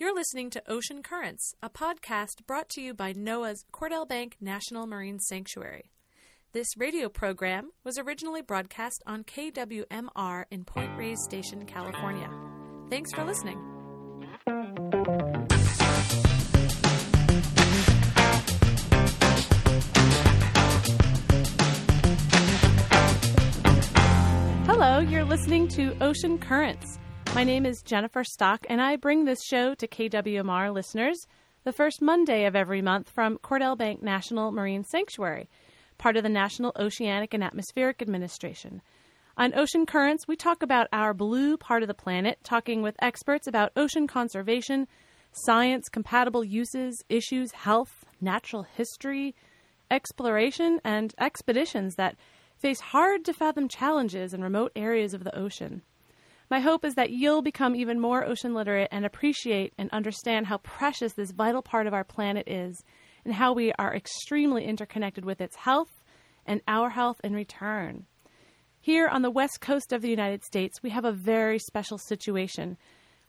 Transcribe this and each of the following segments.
You're listening to Ocean Currents, a podcast brought to you by NOAA's Cordell Bank National Marine Sanctuary. This radio program was originally broadcast on KWMR in Point Reyes Station, California. Thanks for listening. Hello, you're listening to Ocean Currents. My name is Jennifer Stock, and I bring this show to KWMR listeners the first Monday of every month from Cordell Bank National Marine Sanctuary, part of the National Oceanic and Atmospheric Administration. On Ocean Currents, we talk about our blue part of the planet, talking with experts about ocean conservation, science, compatible uses, issues, health, natural history, exploration, and expeditions that face hard to fathom challenges in remote areas of the ocean. My hope is that you'll become even more ocean literate and appreciate and understand how precious this vital part of our planet is and how we are extremely interconnected with its health and our health in return. Here on the west coast of the United States, we have a very special situation.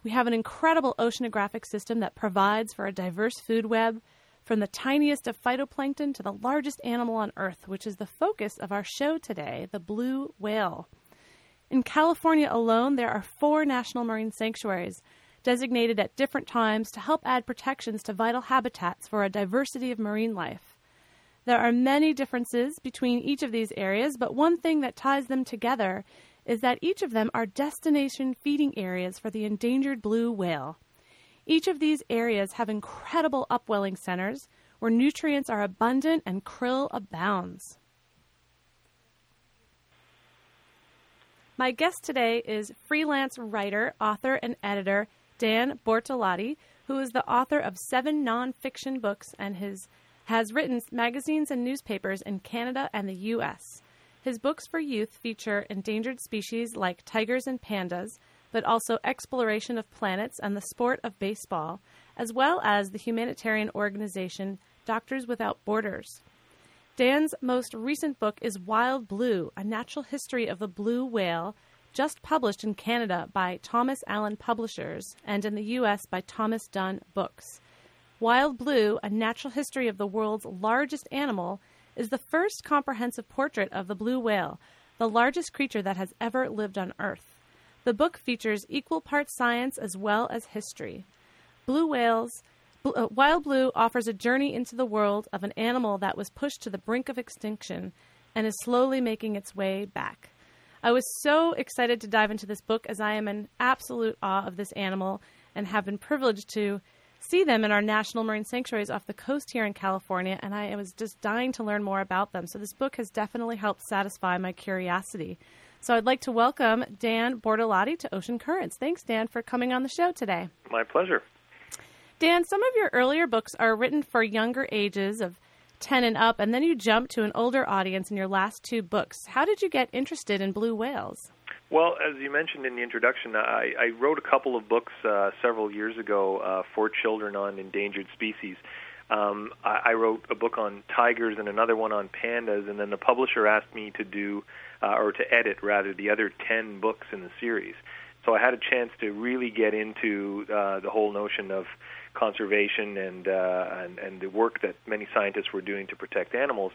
We have an incredible oceanographic system that provides for a diverse food web, from the tiniest of phytoplankton to the largest animal on Earth, which is the focus of our show today, the blue whale. In California alone, there are four national marine sanctuaries designated at different times to help add protections to vital habitats for a diversity of marine life. There are many differences between each of these areas, but one thing that ties them together is that each of them are destination feeding areas for the endangered blue whale. Each of these areas have incredible upwelling centers where nutrients are abundant and krill abounds. My guest today is freelance writer, author, and editor Dan Bortolotti, who is the author of seven nonfiction books and his, has written magazines and newspapers in Canada and the U.S. His books for youth feature endangered species like tigers and pandas, but also exploration of planets and the sport of baseball, as well as the humanitarian organization Doctors Without Borders. Dan's most recent book is Wild Blue A Natural History of the Blue Whale, just published in Canada by Thomas Allen Publishers and in the U.S. by Thomas Dunne Books. Wild Blue A Natural History of the World's Largest Animal is the first comprehensive portrait of the blue whale, the largest creature that has ever lived on Earth. The book features equal parts science as well as history. Blue whales uh, Wild Blue offers a journey into the world of an animal that was pushed to the brink of extinction and is slowly making its way back. I was so excited to dive into this book as I am in absolute awe of this animal and have been privileged to see them in our national marine sanctuaries off the coast here in California, and I was just dying to learn more about them. So, this book has definitely helped satisfy my curiosity. So, I'd like to welcome Dan Bortolotti to Ocean Currents. Thanks, Dan, for coming on the show today. My pleasure. Dan, some of your earlier books are written for younger ages of 10 and up, and then you jump to an older audience in your last two books. How did you get interested in blue whales? Well, as you mentioned in the introduction, I, I wrote a couple of books uh, several years ago uh, for children on endangered species. Um, I, I wrote a book on tigers and another one on pandas, and then the publisher asked me to do, uh, or to edit rather, the other 10 books in the series. So I had a chance to really get into uh, the whole notion of conservation and, uh, and and the work that many scientists were doing to protect animals.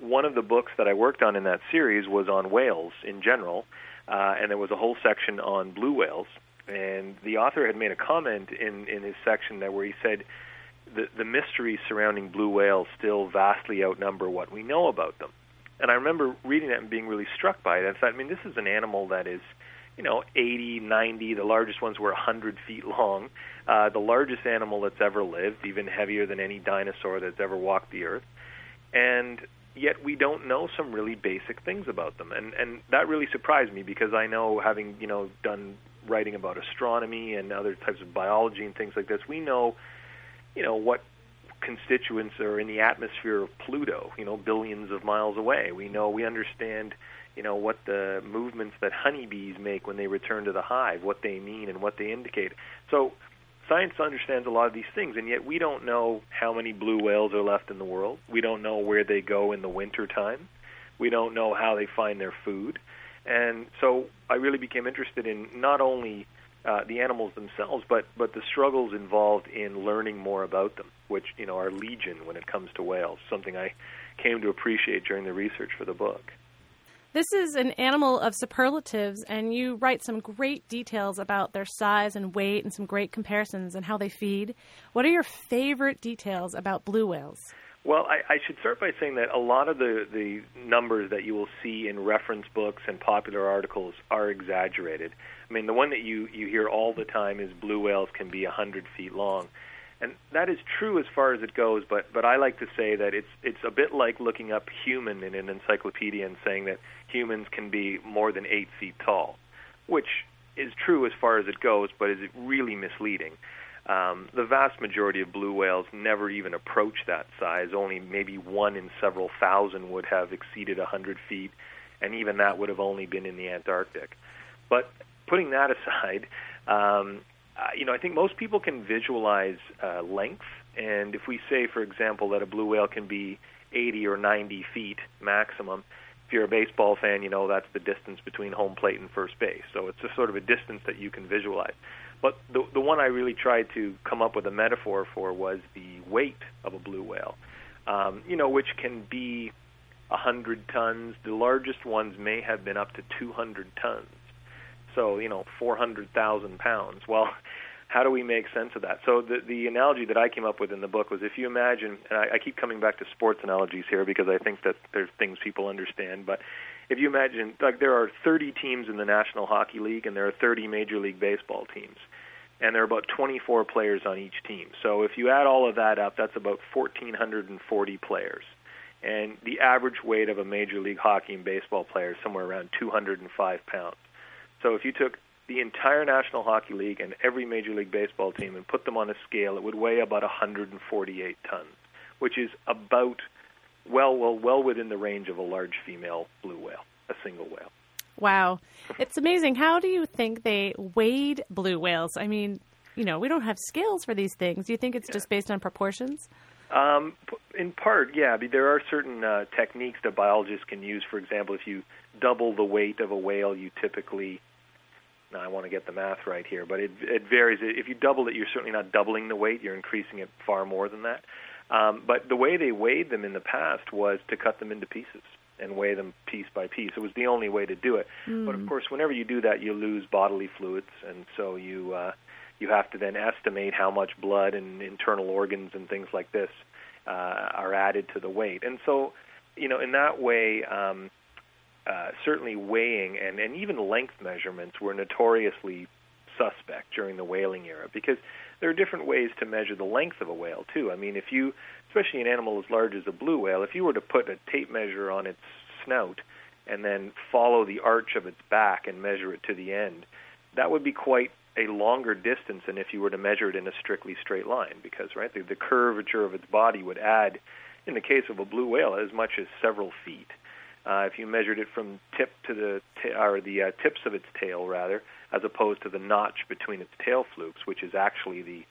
One of the books that I worked on in that series was on whales in general, uh, and there was a whole section on blue whales. And the author had made a comment in in his section that where he said the the mysteries surrounding blue whales still vastly outnumber what we know about them. And I remember reading that and being really struck by it. I thought, I mean, this is an animal that is you know, 80, 90. The largest ones were 100 feet long. Uh, the largest animal that's ever lived, even heavier than any dinosaur that's ever walked the earth. And yet we don't know some really basic things about them. And and that really surprised me because I know having, you know, done writing about astronomy and other types of biology and things like this, we know, you know, what constituents are in the atmosphere of Pluto, you know, billions of miles away. We know we understand you know what the movements that honeybees make when they return to the hive, what they mean and what they indicate. So science understands a lot of these things, and yet we don't know how many blue whales are left in the world. We don't know where they go in the winter time. We don't know how they find their food. And so I really became interested in not only uh, the animals themselves, but but the struggles involved in learning more about them, which you know are legion when it comes to whales. Something I came to appreciate during the research for the book. This is an animal of superlatives, and you write some great details about their size and weight and some great comparisons and how they feed. What are your favorite details about blue whales? Well, I, I should start by saying that a lot of the, the numbers that you will see in reference books and popular articles are exaggerated. I mean, the one that you, you hear all the time is blue whales can be 100 feet long. And that is true as far as it goes, but, but I like to say that it's, it's a bit like looking up human in an encyclopedia and saying that humans can be more than 8 feet tall, which is true as far as it goes, but is really misleading. Um, the vast majority of blue whales never even approach that size. Only maybe one in several thousand would have exceeded 100 feet, and even that would have only been in the Antarctic. But putting that aside, um, uh, you know, I think most people can visualize uh, length. And if we say, for example, that a blue whale can be 80 or 90 feet maximum, if you're a baseball fan, you know that's the distance between home plate and first base. So it's a sort of a distance that you can visualize. But the the one I really tried to come up with a metaphor for was the weight of a blue whale. Um, you know, which can be hundred tons. The largest ones may have been up to 200 tons so you know 400,000 pounds. Well, how do we make sense of that? So the the analogy that I came up with in the book was if you imagine, and I, I keep coming back to sports analogies here because I think that there's things people understand, but if you imagine like there are 30 teams in the National Hockey League and there are 30 Major League Baseball teams. And there are about 24 players on each team. So if you add all of that up, that's about 1,440 players. And the average weight of a Major League Hockey and Baseball player is somewhere around 205 pounds. So if you took the entire National Hockey League and every Major League Baseball team and put them on a scale, it would weigh about 148 tons, which is about well, well, well within the range of a large female blue whale, a single whale. Wow, it's amazing. How do you think they weighed blue whales? I mean, you know, we don't have scales for these things. Do you think it's yeah. just based on proportions? Um, in part, yeah. There are certain uh, techniques that biologists can use. For example, if you double the weight of a whale, you typically now I want to get the math right here, but it it varies. If you double it, you're certainly not doubling the weight; you're increasing it far more than that. Um, but the way they weighed them in the past was to cut them into pieces and weigh them piece by piece. It was the only way to do it. Mm. But of course, whenever you do that, you lose bodily fluids, and so you uh, you have to then estimate how much blood and internal organs and things like this uh, are added to the weight. And so, you know, in that way, um, uh, certainly weighing and, and even length measurements were notoriously suspect during the whaling era because there are different ways to measure the length of a whale too. I mean, if you, especially an animal as large as a blue whale, if you were to put a tape measure on its snout and then follow the arch of its back and measure it to the end, that would be quite a longer distance than if you were to measure it in a strictly straight line because right the, the curvature of its body would add in the case of a blue whale as much as several feet uh, if you measured it from tip to the ta- or the uh, tips of its tail rather, as opposed to the notch between its tail flukes, which is actually the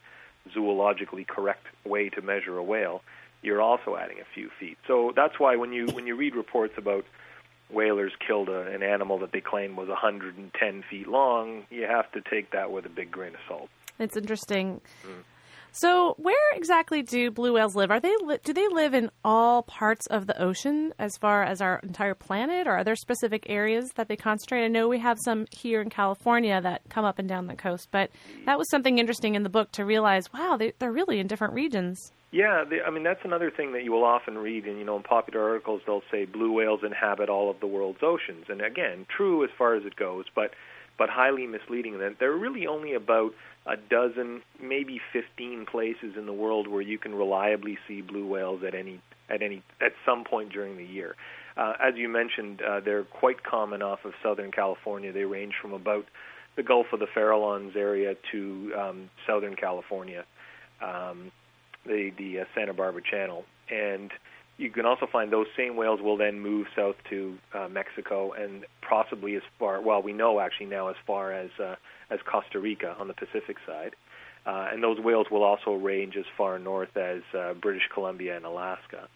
zoologically correct way to measure a whale, you're also adding a few feet. So that's why when you when you read reports about whalers killed a, an animal that they claim was 110 feet long, you have to take that with a big grain of salt. It's interesting. Mm. So, where exactly do blue whales live? Are they do they live in all parts of the ocean as far as our entire planet, or are there specific areas that they concentrate? I know we have some here in California that come up and down the coast, but that was something interesting in the book to realize. Wow, they, they're really in different regions. Yeah, they, I mean that's another thing that you will often read, and you know, in popular articles they'll say blue whales inhabit all of the world's oceans, and again, true as far as it goes, but but highly misleading. That they're really only about a dozen, maybe 15 places in the world where you can reliably see blue whales at any at any at some point during the year. Uh, as you mentioned, uh, they're quite common off of Southern California. They range from about the Gulf of the Farallones area to um, Southern California, um, the the uh, Santa Barbara Channel, and you can also find those same whales will then move south to uh, Mexico and possibly as far. Well, we know actually now as far as uh, as Costa Rica on the Pacific side. Uh, and those whales will also range as far north as uh, British Columbia and Alaska.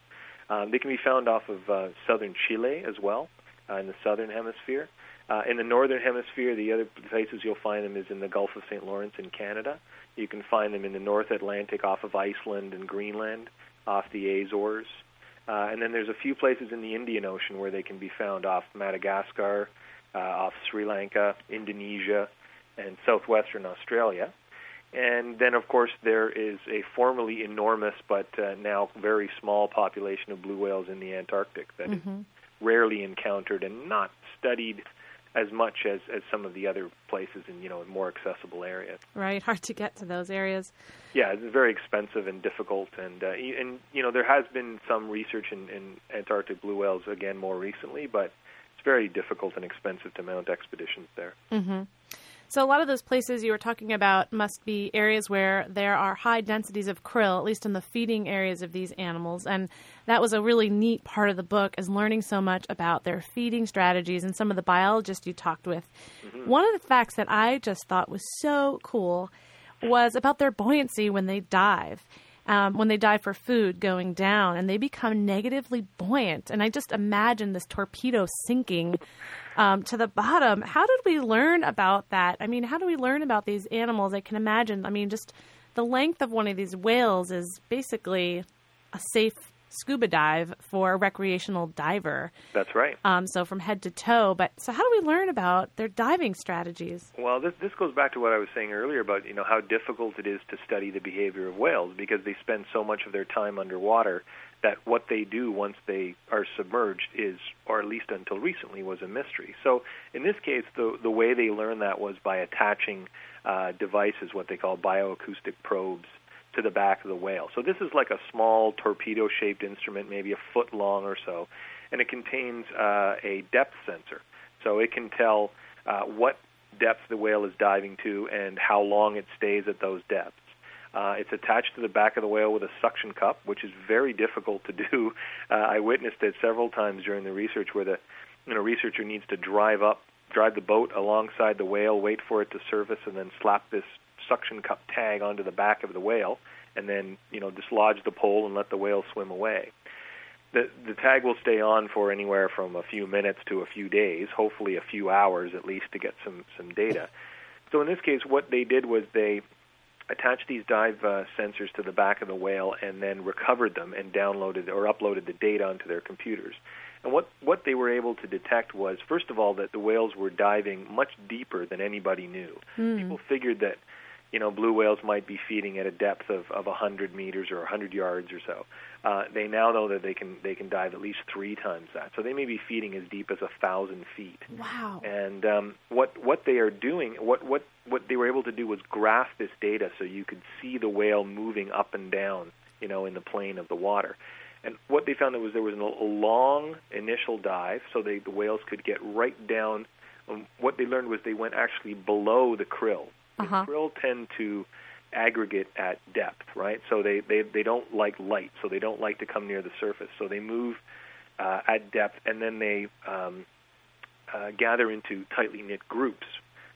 Um, they can be found off of uh, southern Chile as well, uh, in the southern hemisphere. Uh, in the northern hemisphere, the other places you'll find them is in the Gulf of St. Lawrence in Canada. You can find them in the North Atlantic off of Iceland and Greenland, off the Azores. Uh, and then there's a few places in the Indian Ocean where they can be found off Madagascar, off Sri Lanka, Indonesia, and southwestern Australia. And then, of course, there is a formerly enormous but uh, now very small population of blue whales in the Antarctic that mm-hmm. is rarely encountered and not studied as much as, as some of the other places in you know in more accessible areas. Right, hard to get to those areas. Yeah, it's very expensive and difficult, and uh, and you know there has been some research in, in Antarctic blue whales again more recently, but it's very difficult and expensive to mount expeditions there. Mm-hmm. So a lot of those places you were talking about must be areas where there are high densities of krill, at least in the feeding areas of these animals. And that was a really neat part of the book is learning so much about their feeding strategies and some of the biologists you talked with. Mm-hmm. One of the facts that I just thought was so cool was about their buoyancy when they dive. Um, when they dive for food going down and they become negatively buoyant. And I just imagine this torpedo sinking um, to the bottom. How did we learn about that? I mean, how do we learn about these animals? I can imagine. I mean, just the length of one of these whales is basically a safe scuba dive for a recreational diver. That's right. Um, so from head to toe. But so how do we learn about their diving strategies? Well, this this goes back to what I was saying earlier about you know how difficult it is to study the behavior of whales because they spend so much of their time underwater that what they do once they are submerged is, or at least until recently, was a mystery. So in this case, the the way they learned that was by attaching uh, devices, what they call bioacoustic probes, to the back of the whale. So this is like a small torpedo-shaped instrument, maybe a foot long or so, and it contains uh, a depth sensor. So it can tell uh, what depth the whale is diving to and how long it stays at those depths. Uh, it's attached to the back of the whale with a suction cup, which is very difficult to do. Uh, I witnessed it several times during the research, where the you know researcher needs to drive up, drive the boat alongside the whale, wait for it to surface, and then slap this suction cup tag onto the back of the whale, and then you know dislodge the pole and let the whale swim away. The the tag will stay on for anywhere from a few minutes to a few days, hopefully a few hours at least to get some some data. So in this case, what they did was they attached these dive uh, sensors to the back of the whale and then recovered them and downloaded or uploaded the data onto their computers. And what, what they were able to detect was, first of all, that the whales were diving much deeper than anybody knew. Mm. People figured that, you know, blue whales might be feeding at a depth of, of 100 meters or 100 yards or so. Uh, they now know that they can they can dive at least three times that. So they may be feeding as deep as a thousand feet. Wow! And um, what what they are doing, what what what they were able to do was graph this data so you could see the whale moving up and down, you know, in the plane of the water. And what they found was there was a long initial dive, so they, the whales could get right down. Um, what they learned was they went actually below the krill. Uh-huh. Krill tend to aggregate at depth, right? So they, they, they don't like light, so they don't like to come near the surface. So they move uh, at depth, and then they um, uh, gather into tightly knit groups,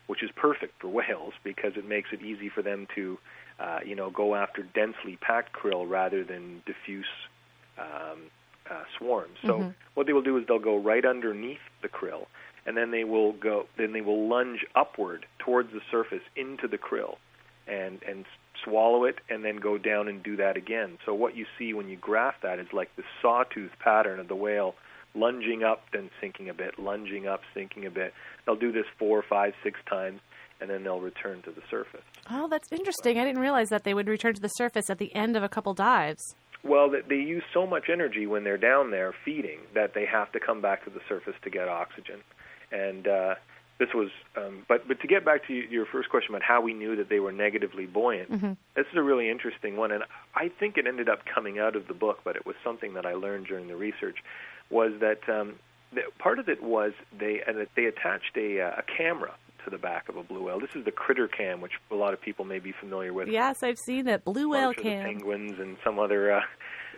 which is perfect for whales because it makes it easy for them to, uh, you know, go after densely packed krill rather than diffuse um, uh, swarms. So mm-hmm. what they will do is they'll go right underneath the krill, and then they will go, then they will lunge upward towards the surface into the krill, and and swallow it, and then go down and do that again. So what you see when you graph that is like the sawtooth pattern of the whale lunging up, then sinking a bit, lunging up, sinking a bit. They'll do this four, five, six times, and then they'll return to the surface. Oh, that's interesting. I didn't realize that they would return to the surface at the end of a couple dives. Well, they use so much energy when they're down there feeding that they have to come back to the surface to get oxygen. And uh, this was, um, but but to get back to your first question about how we knew that they were negatively buoyant, mm-hmm. this is a really interesting one, and I think it ended up coming out of the book, but it was something that I learned during the research. Was that um, part of it was they and they attached a, uh, a camera to the back of a blue whale. This is the critter cam, which a lot of people may be familiar with. Yes, I've seen it. Blue whale cam. Penguins and some other uh,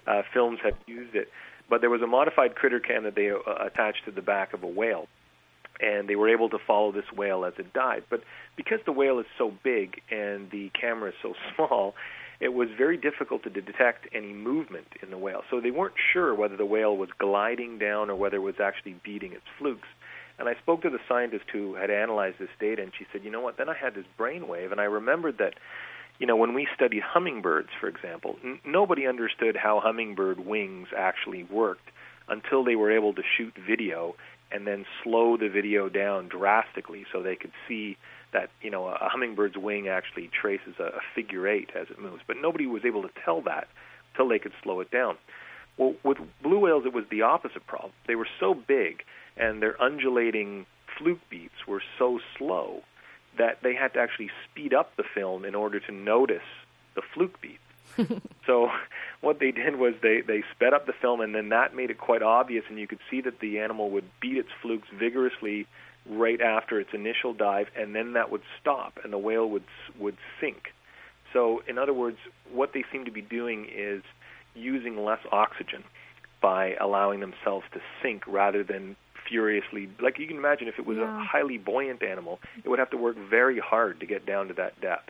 uh, films have used it. But there was a modified critter cam that they uh, attached to the back of a whale, and they were able to follow this whale as it died. But because the whale is so big and the camera is so small, it was very difficult to detect any movement in the whale. So they weren't sure whether the whale was gliding down or whether it was actually beating its flukes. And I spoke to the scientist who had analyzed this data, and she said, you know what? Then I had this brainwave, and I remembered that, you know, when we studied hummingbirds, for example, n- nobody understood how hummingbird wings actually worked until they were able to shoot video and then slow the video down drastically so they could see that you know a hummingbird's wing actually traces a, figure eight as it moves. But nobody was able to tell that until they could slow it down. Well, with blue whales, it was the opposite problem. They were so big, and their undulating fluke beats were so slow that they had to actually speed up the film in order to notice the fluke beats. so what they did was they they sped up the film, and then that made it quite obvious, and you could see that the animal would beat its flukes vigorously right after its initial dive, and then that would stop, and the whale would would sink. So, in other words, what they seem to be doing is using less oxygen by allowing themselves to sink rather than furiously. Like you can imagine, if it was yeah. a highly buoyant animal, it would have to work very hard to get down to that depth.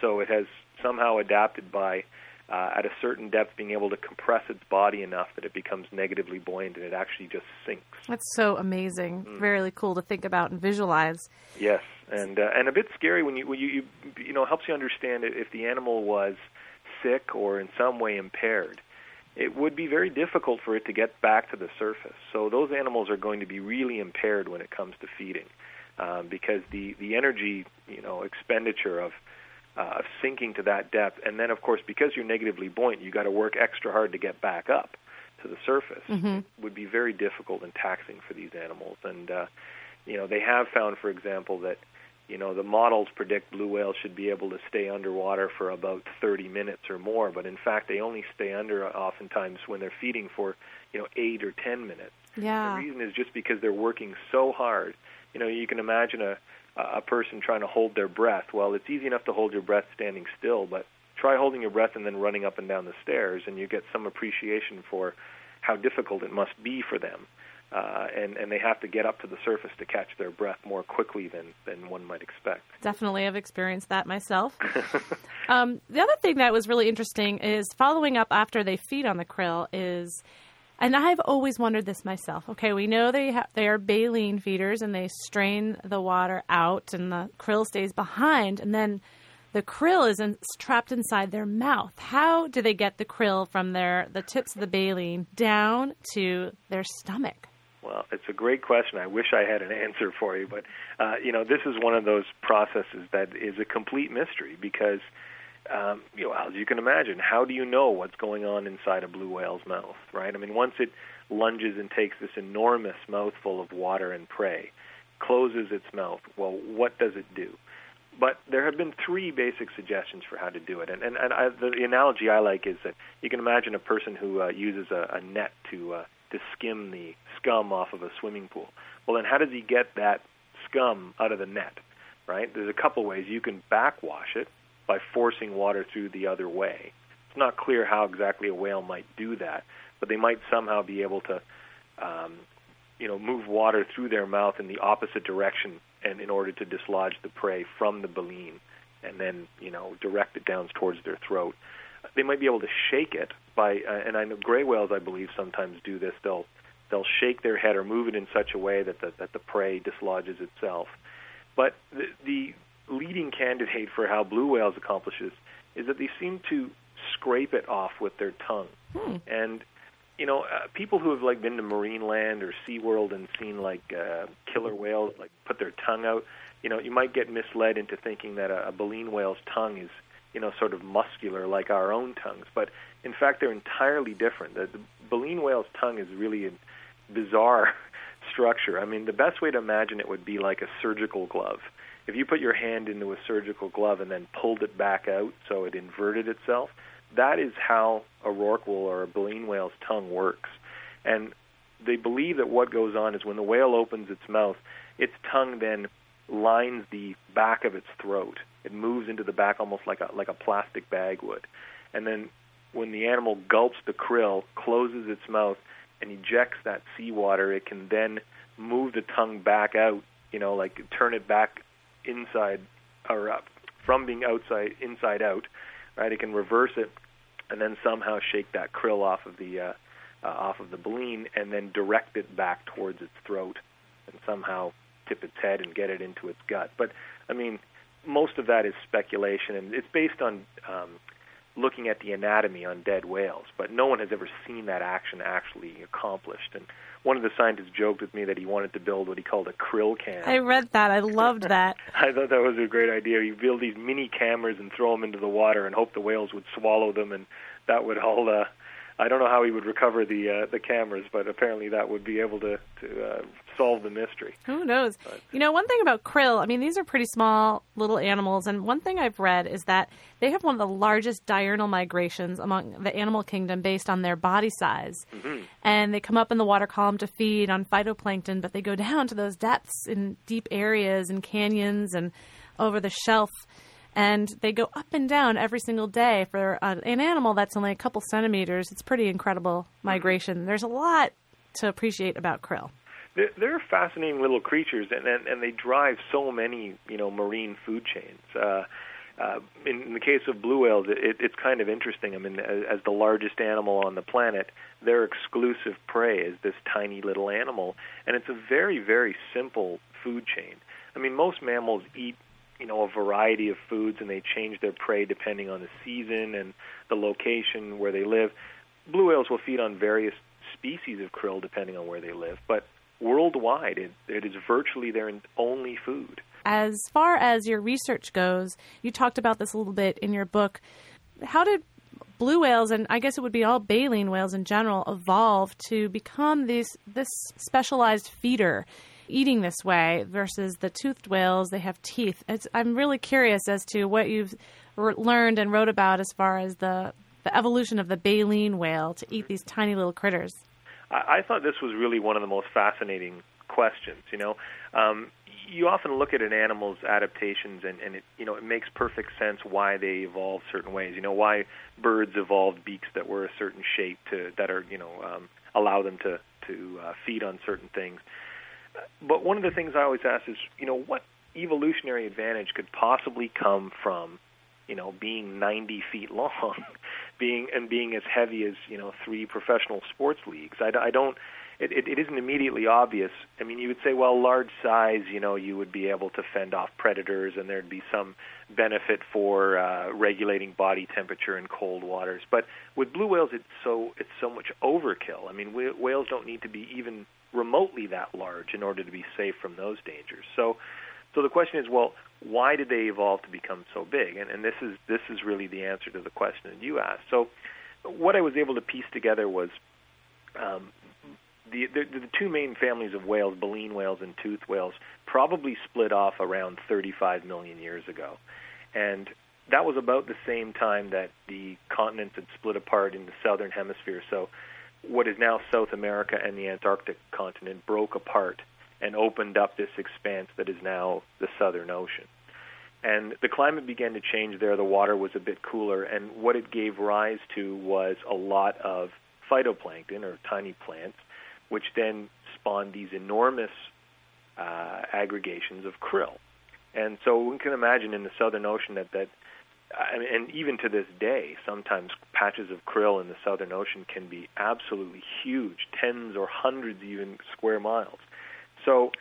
So it has somehow adapted by uh, at a certain depth being able to compress its body enough that it becomes negatively buoyant and it actually just sinks. That's so amazing. Mm. Really cool to think about and visualize. Yes, and uh, and a bit scary when you when you, you you know helps you understand if the animal was sick or in some way impaired. It would be very difficult for it to get back to the surface. So those animals are going to be really impaired when it comes to feeding, um, because the the energy you know expenditure of uh, sinking to that depth. And then, of course, because you're negatively buoyant, you got to work extra hard to get back up to the surface. Mm-hmm. Would be very difficult and taxing for these animals. And uh, you know, they have found, for example, that you know the models predict blue whales should be able to stay underwater for about 30 minutes or more, but in fact, they only stay under oftentimes when they're feeding for you know eight or 10 minutes. Yeah. The reason is just because they're working so hard. You know, you can imagine a a person trying to hold their breath. Well, it's easy enough to hold your breath standing still, but try holding your breath and then running up and down the stairs, and you get some appreciation for how difficult it must be for them. Uh, and and they have to get up to the surface to catch their breath more quickly than than one might expect. Definitely, I've experienced that myself. um, the other thing that was really interesting is following up after they feed on the krill is and I've always wondered this myself. Okay, we know they ha- they are baleen feeders and they strain the water out and the krill stays behind and then the krill is in, trapped inside their mouth. How do they get the krill from their the tips of the baleen down to their stomach? Well, it's a great question. I wish I had an answer for you, but uh, you know, this is one of those processes that is a complete mystery because um, you know, as you can imagine, how do you know what's going on inside a blue whale's mouth, right? I mean, once it lunges and takes this enormous mouthful of water and prey, closes its mouth, well, what does it do? But there have been three basic suggestions for how to do it, and and, and I, the, the analogy I like is that you can imagine a person who uh, uses a, a net to uh, to skim the scum off of a swimming pool. Well, then how does he get that scum out of the net? Right? There's a couple ways. You can backwash it, by forcing water through the other way. It's not clear how exactly a whale might do that, but they might somehow be able to, um, you know, move water through their mouth in the opposite direction, and in order to dislodge the prey from the baleen, and then you know direct it down towards their throat. They might be able to shake it by, uh, and I know gray whales, I believe, sometimes do this. They'll they'll shake their head or move it in such a way that the, that the prey dislodges itself. But the, the leading candidate for how blue whales accomplish this is that they seem to scrape it off with their tongue. Hmm. And you know, uh, people who have like been to Marineland or SeaWorld and seen like uh, killer whales like put their tongue out, you know, you might get misled into thinking that a, a baleen whale's tongue is, you know, sort of muscular like our own tongues, but in fact they're entirely different. The, the baleen whale's tongue is really a bizarre structure. I mean, the best way to imagine it would be like a surgical glove if you put your hand into a surgical glove and then pulled it back out so it inverted itself, that is how a rorqual or a baleen whale's tongue works. And they believe that what goes on is when the whale opens its mouth, its tongue then lines the back of its throat. It moves into the back almost like a like a plastic bag would. And then when the animal gulps the krill, closes its mouth and ejects that seawater, it can then move the tongue back out, you know, like turn it back inside or up from being outside inside out, right? It can reverse it and then somehow shake that krill off of the uh, uh, off of the baleen and then direct it back towards its throat. and somehow tip its head and get it into its gut. But I mean, most of that is speculation, and it's based on um, looking at the anatomy on dead whales. But no one has ever seen that action actually accomplished. And one of the scientists joked with me that he wanted to build what he called a krill cam. I read that. I loved that. I thought that was a great idea. You build these mini cameras and throw them into the water and hope the whales would swallow them, and that would all uh, I don't know how he would recover the uh, the cameras, but apparently that would be able to to uh, solve the mystery. Who knows? But, you know, one thing about krill, I mean, these are pretty small little animals, and one thing I've read is that they have one of the largest diurnal migrations among the animal kingdom based on their body size. Mm-hmm. And they come up in the water column to feed on phytoplankton, but they go down to those depths in deep areas and canyons and over the shelf and they go up and down every single day for an animal that's only a couple centimeters. It's pretty incredible migration. There's a lot to appreciate about krill. They're, fascinating little creatures, and, and and they drive so many you know marine food chains. Uh, uh, in, in the case of blue whales, it, it's kind of interesting. I mean, as, as the largest animal on the planet, their exclusive prey is this tiny little animal, and it's a very, very simple food chain. I mean, most mammals eat you know a variety of foods and they change their prey depending on the season and the location where they live. Blue whales will feed on various species of krill depending on where they live, but worldwide it, it is virtually their only food. As far as your research goes, you talked about this a little bit in your book. How did blue whales and I guess it would be all baleen whales in general evolve to become this this specialized feeder eating this way versus the toothed whales, they have teeth. It's, I'm really curious as to what you've re- learned and wrote about as far as the, the evolution of the baleen whale to eat these tiny little critters. I, I thought this was really one of the most fascinating questions. You know, um, you often look at an animal's adaptations, and, and it you know it makes perfect sense why they evolved certain ways. You know, why birds evolved beaks that were a certain shape to that are you know um, allow them to to uh, feed on certain things but one of the things I always ask is, you know, what evolutionary advantage could possibly come from, you know, being 90 feet long, being and being as heavy as you know three professional sports leagues? I, I don't. It, it, it isn't immediately obvious. I mean, you would say, well, large size, you know, you would be able to fend off predators, and there'd be some benefit for uh, regulating body temperature in cold waters. But with blue whales, it's so it's so much overkill. I mean, whales don't need to be even remotely that large in order to be safe from those dangers. So, so the question is, well, why did they evolve to become so big? And, and this is this is really the answer to the question that you asked. So, what I was able to piece together was um, the, the the two main families of whales, baleen whales and tooth whales, probably split off around 35 million years ago, and that was about the same time that the continents had split apart in the southern hemisphere. So what is now South America and the Antarctic continent broke apart and opened up this expanse that is now the Southern Ocean. And the climate began to change there. The water was a bit cooler, and what it gave rise to was a lot of phytoplankton or tiny plants, which then spawned these enormous uh, aggregations of krill. And so we can imagine in the Southern Ocean that that And even to this day, sometimes patches of krill in the Southern Ocean can be absolutely huge, tens or hundreds even square miles. So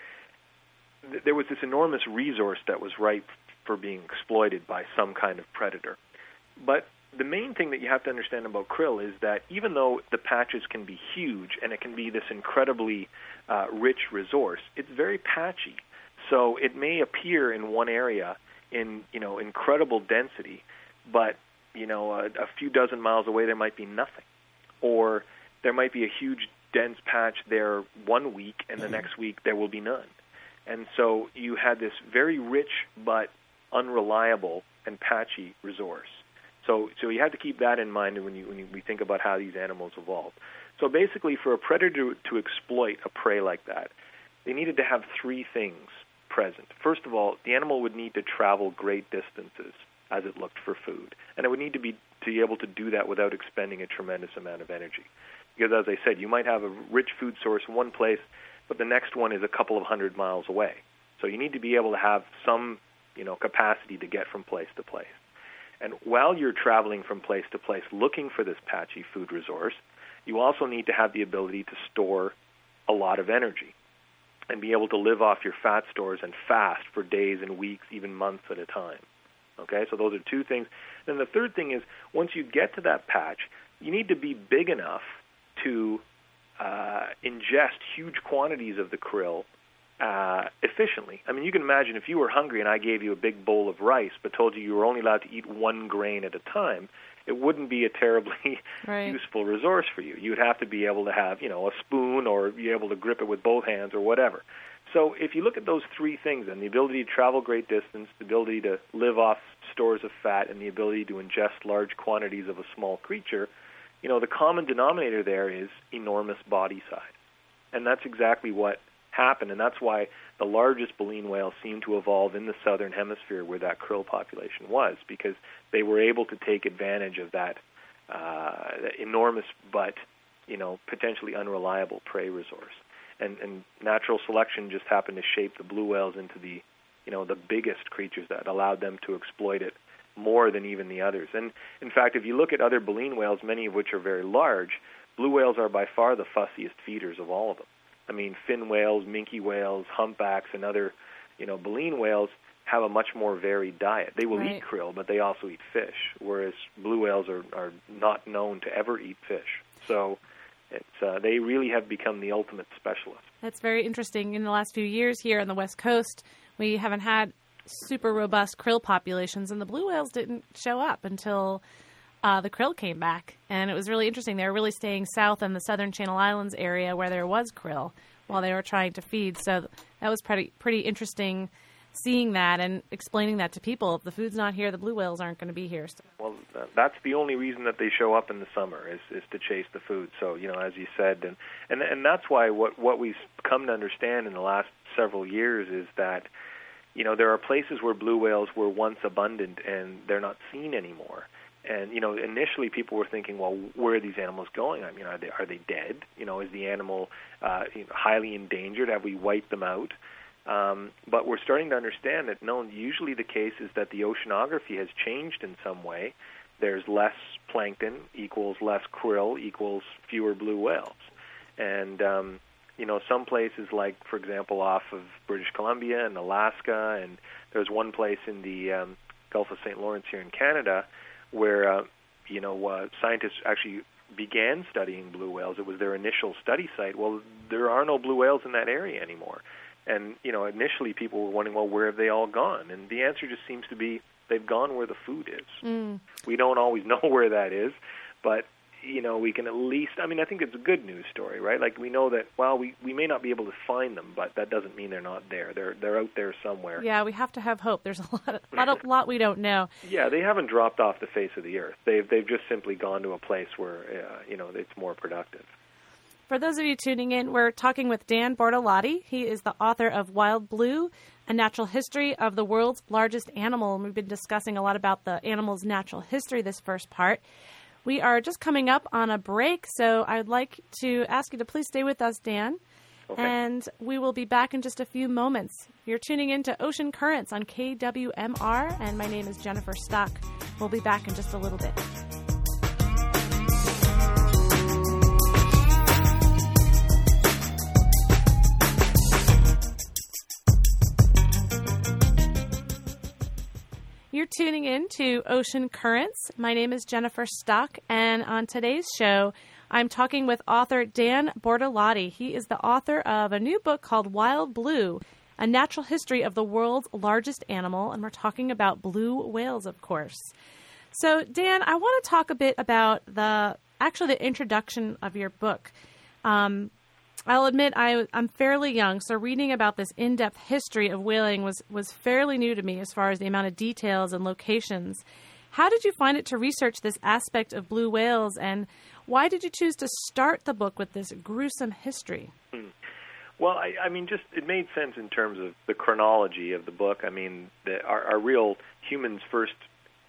th- there was this enormous resource that was ripe for being exploited by some kind of predator. But the main thing that you have to understand about krill is that even though the patches can be huge and it can be this incredibly uh, rich resource, it's very patchy. So it may appear in one area in you know incredible density, but you know a, a few dozen miles away there might be nothing, or there might be a huge dense patch there one week and the mm-hmm. next week there will be none. And so you had this very rich but unreliable and patchy resource. So so you have to keep that in mind when you when you, we think about how these animals evolved. So basically for a predator to exploit a prey like that, they needed to have three things present. First of all, the animal would need to travel great distances as it looked for food, and it would need to be to be able to do that without expending a tremendous amount of energy. Because as I said, you might have a rich food source in one place, but the next one is a couple of hundred miles away. So you need to be able to have some, you know, capacity to get from place to place. And while you're traveling from place to place looking for this patchy food resource, you also need to have the ability to store a lot of energy. And be able to live off your fat stores and fast for days and weeks, even months at a time. Okay, so those are two things. Then the third thing is once you get to that patch, you need to be big enough to uh, ingest huge quantities of the krill uh, efficiently. I mean, you can imagine if you were hungry and I gave you a big bowl of rice, but told you you were only allowed to eat one grain at a time, it wouldn't be a terribly right. useful resource for you. You would have to be able to have, you know, a spoon or be able to grip it with both hands or whatever. So if you look at those three things, and the ability to travel great distance, the ability to live off stores of fat, and the ability to ingest large quantities of a small creature, you know, the common denominator there is enormous body size. And that's exactly what happened, and that's why the largest baleen whales seem to evolve in the southern hemisphere where that krill population was, because they were able to take advantage of that uh, enormous but you know potentially unreliable prey resource. And, and natural selection just happened to shape the blue whales into the you know the biggest creatures that allowed them to exploit it more than even the others. And in fact, if you look at other baleen whales, many of which are very large, blue whales are by far the fussiest feeders of all of them. I mean, fin whales, minke whales, humpbacks, and other, you know, baleen whales have a much more varied diet. They will right. eat krill, but they also eat fish, whereas blue whales are, are not known to ever eat fish. So it's, uh, they really have become the ultimate specialist. That's very interesting. In the last few years here on the West Coast, we haven't had super robust krill populations, and the blue whales didn't show up until uh, the krill came back, and it was really interesting. They were really staying south in the southern Channel Islands area where there was krill while they were trying to feed. So that was pretty pretty interesting seeing that and explaining that to people. If the food's not here, the blue whales aren't going to be here. So. Well, that's the only reason that they show up in the summer is is to chase the food. So you know, as you said, and and and that's why what what we've come to understand in the last several years is that you know there are places where blue whales were once abundant and they're not seen anymore and you know initially people were thinking well where are these animals going? I mean are they are they dead? You know is the animal uh, highly endangered? Have we wiped them out? Um, but we're starting to understand that no usually the case is that the oceanography has changed in some way. There's less plankton equals less krill equals fewer blue whales. And um, you know some places like for example off of british columbia and alaska and there's one place in the um, gulf of st lawrence here in canada where uh, you know uh, scientists actually began studying blue whales. It was their initial study site. Well, there are no blue whales in that area anymore. And you know, initially people were wondering, well, where have they all gone? And the answer just seems to be they've gone where the food is. Mm. We don't always know where that is, but you know, we can at least. I mean, I think it's a good news story, right? Like we know that. Well, we we may not be able to find them, but that doesn't mean they're not there. They're they're out there somewhere. Yeah, we have to have hope. There's a lot, a lot, lot we don't know. Yeah, they haven't dropped off the face of the earth. They've they've just simply gone to a place where uh, you know it's more productive. For those of you tuning in, we're talking with Dan Bortolotti. He is the author of Wild Blue, a natural history of the world's largest animal. And we've been discussing a lot about the animal's natural history this first part. We are just coming up on a break, so I'd like to ask you to please stay with us, Dan. Okay. And we will be back in just a few moments. You're tuning in to Ocean Currents on KWMR, and my name is Jennifer Stock. We'll be back in just a little bit. You're tuning in to Ocean Currents. My name is Jennifer Stock, and on today's show, I'm talking with author Dan Bortolotti. He is the author of a new book called Wild Blue, a natural history of the world's largest animal, and we're talking about blue whales, of course. So, Dan, I want to talk a bit about the actually the introduction of your book. Um, I'll admit I, am fairly young, so reading about this in-depth history of whaling was was fairly new to me as far as the amount of details and locations. How did you find it to research this aspect of blue whales, and why did you choose to start the book with this gruesome history? Hmm. Well, I, I mean, just it made sense in terms of the chronology of the book. I mean, the, our, our real humans' first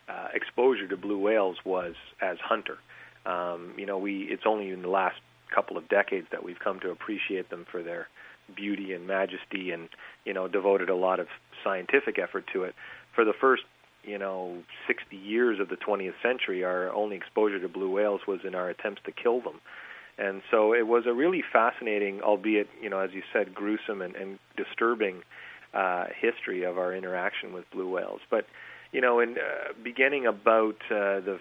uh, exposure to blue whales was as hunter. Um, you know, we it's only in the last couple of decades that we've come to appreciate them for their beauty and majesty and you know devoted a lot of scientific effort to it for the first you know 60 years of the 20th century our only exposure to blue whales was in our attempts to kill them And so it was a really fascinating, albeit you know, as you said, gruesome and, and disturbing uh, history of our interaction with blue whales. But you know, in uh, beginning about uh, the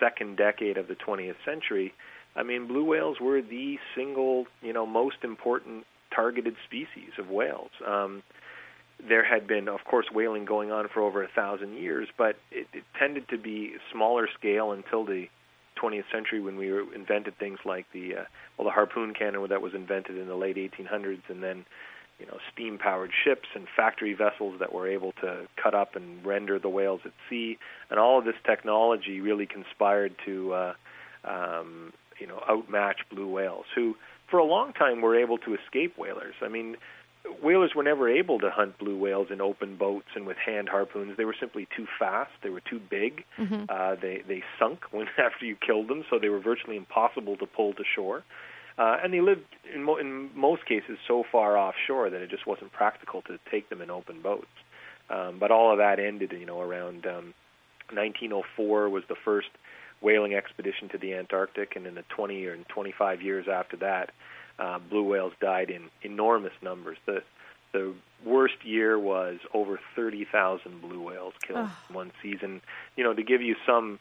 second decade of the 20th century, I mean, blue whales were the single, you know, most important targeted species of whales. Um, there had been, of course, whaling going on for over a thousand years, but it, it tended to be smaller scale until the 20th century when we invented things like the uh, well, the harpoon cannon that was invented in the late 1800s, and then you know steam-powered ships and factory vessels that were able to cut up and render the whales at sea, and all of this technology really conspired to uh, um, you know outmatch blue whales, who for a long time were able to escape whalers. I mean, whalers were never able to hunt blue whales in open boats and with hand harpoons. They were simply too fast. They were too big. Mm-hmm. Uh, they they sunk when after you killed them, so they were virtually impossible to pull to shore. Uh, and they lived in, mo- in most cases so far offshore that it just wasn't practical to take them in open boats. Um, but all of that ended, you know, around um, 1904 was the first whaling expedition to the Antarctic, and in the 20 or 25 years after that, uh, blue whales died in enormous numbers. The the worst year was over 30,000 blue whales killed oh. in one season. You know, to give you some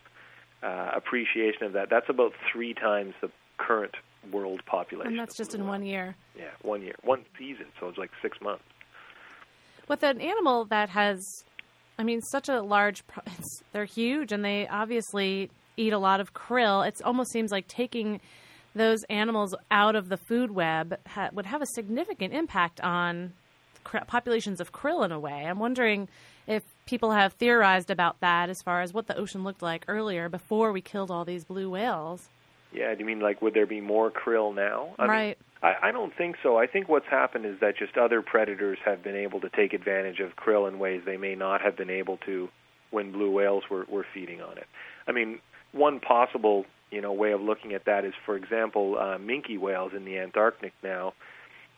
uh, appreciation of that, that's about three times the current world population. And that's just in whales. one year. Yeah, one year, one season. So it's like six months. With an animal that has, I mean, such a large, they're huge, and they obviously eat a lot of krill. It almost seems like taking those animals out of the food web ha- would have a significant impact on cr- populations of krill in a way. I'm wondering if people have theorized about that as far as what the ocean looked like earlier before we killed all these blue whales. Yeah, do you mean like would there be more krill now? I right. Mean, I, I don't think so. I think what's happened is that just other predators have been able to take advantage of krill in ways they may not have been able to when blue whales were, were feeding on it. I mean, one possible you know way of looking at that is, for example, uh, minke whales in the Antarctic now.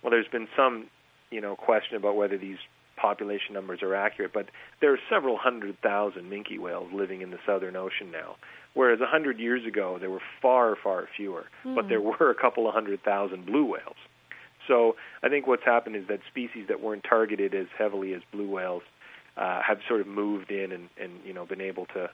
Well, there's been some you know question about whether these population numbers are accurate, but there are several hundred thousand minke whales living in the Southern Ocean now. Whereas a hundred years ago, there were far, far fewer, mm. but there were a couple of hundred thousand blue whales. So I think what's happened is that species that weren't targeted as heavily as blue whales uh, have sort of moved in and, and you know been able to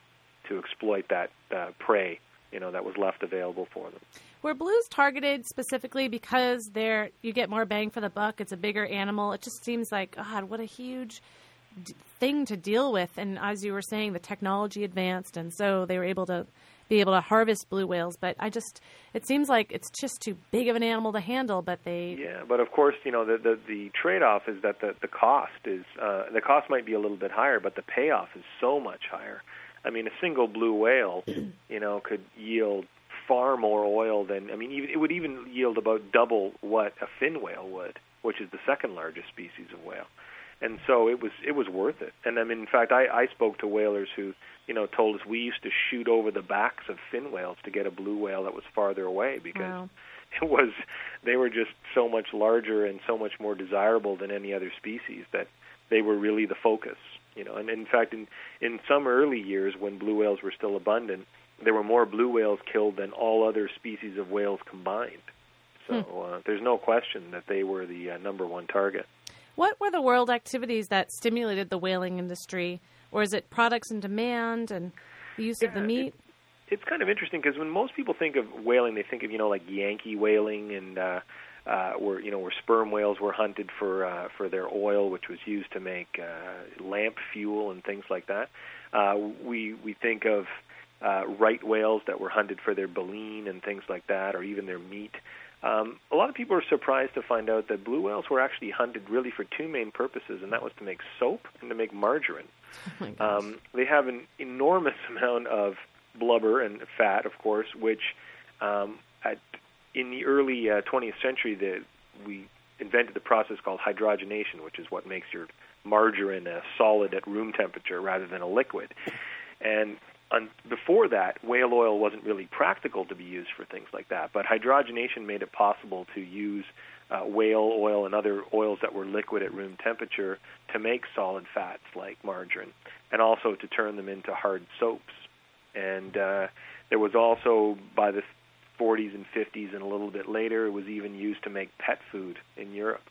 to exploit that uh, prey you know that was left available for them. Were blues targeted specifically because they're you get more bang for the buck? It's a bigger animal. It just seems like God, what a huge d- thing to deal with. And as you were saying, the technology advanced, and so they were able to be able to harvest blue whales. But I just it seems like it's just too big of an animal to handle. But they yeah, but of course you know the the, the trade off is that the the cost is uh, the cost might be a little bit higher, but the payoff is so much higher. I mean, a single blue whale, you know, could yield far more oil than I mean, even it would even yield about double what a fin whale would, which is the second largest species of whale. And so it was it was worth it. And I mean, in fact, I, I spoke to whalers who, you know, told us we used to shoot over the backs of fin whales to get a blue whale that was farther away because wow. it was they were just so much larger and so much more desirable than any other species that they were really the focus you know, and in fact, in in some early years when blue whales were still abundant, there were more blue whales killed than all other species of whales combined. So hmm. uh, there's no question that they were the uh, number one target. What were the world activities that stimulated the whaling industry, or is it products in demand and the use yeah, of the meat? It, it's kind of interesting because when most people think of whaling, they think of you know like Yankee whaling and uh, uh, where you know where sperm whales were hunted for uh, for their oil, which was used to make uh, lamp fuel and things like that. Uh, we we think of uh, right whales that were hunted for their baleen and things like that, or even their meat. Um, a lot of people are surprised to find out that blue whales were actually hunted really for two main purposes, and that was to make soap and to make margarine. Oh um, they have an enormous amount of blubber and fat, of course, which um, at in the early uh, 20th century, the, we invented the process called hydrogenation, which is what makes your margarine a solid at room temperature rather than a liquid. And on, before that, whale oil wasn't really practical to be used for things like that. But hydrogenation made it possible to use uh, whale oil and other oils that were liquid at room temperature to make solid fats like margarine, and also to turn them into hard soaps. And uh, there was also, by the 40s and 50s, and a little bit later, it was even used to make pet food in Europe.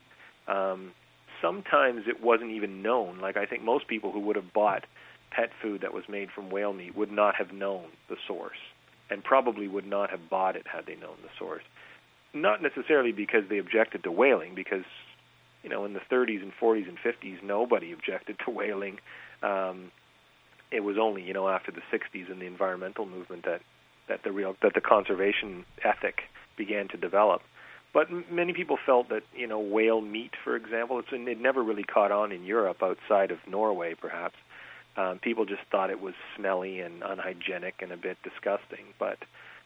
Um, sometimes it wasn't even known. Like I think most people who would have bought pet food that was made from whale meat would not have known the source, and probably would not have bought it had they known the source. Not necessarily because they objected to whaling, because you know in the 30s and 40s and 50s nobody objected to whaling. Um, it was only you know after the 60s and the environmental movement that that the real that the conservation ethic began to develop. But m- many people felt that you know whale meat, for example, it's it never really caught on in Europe outside of Norway, perhaps. Um, people just thought it was smelly and unhygienic and a bit disgusting, but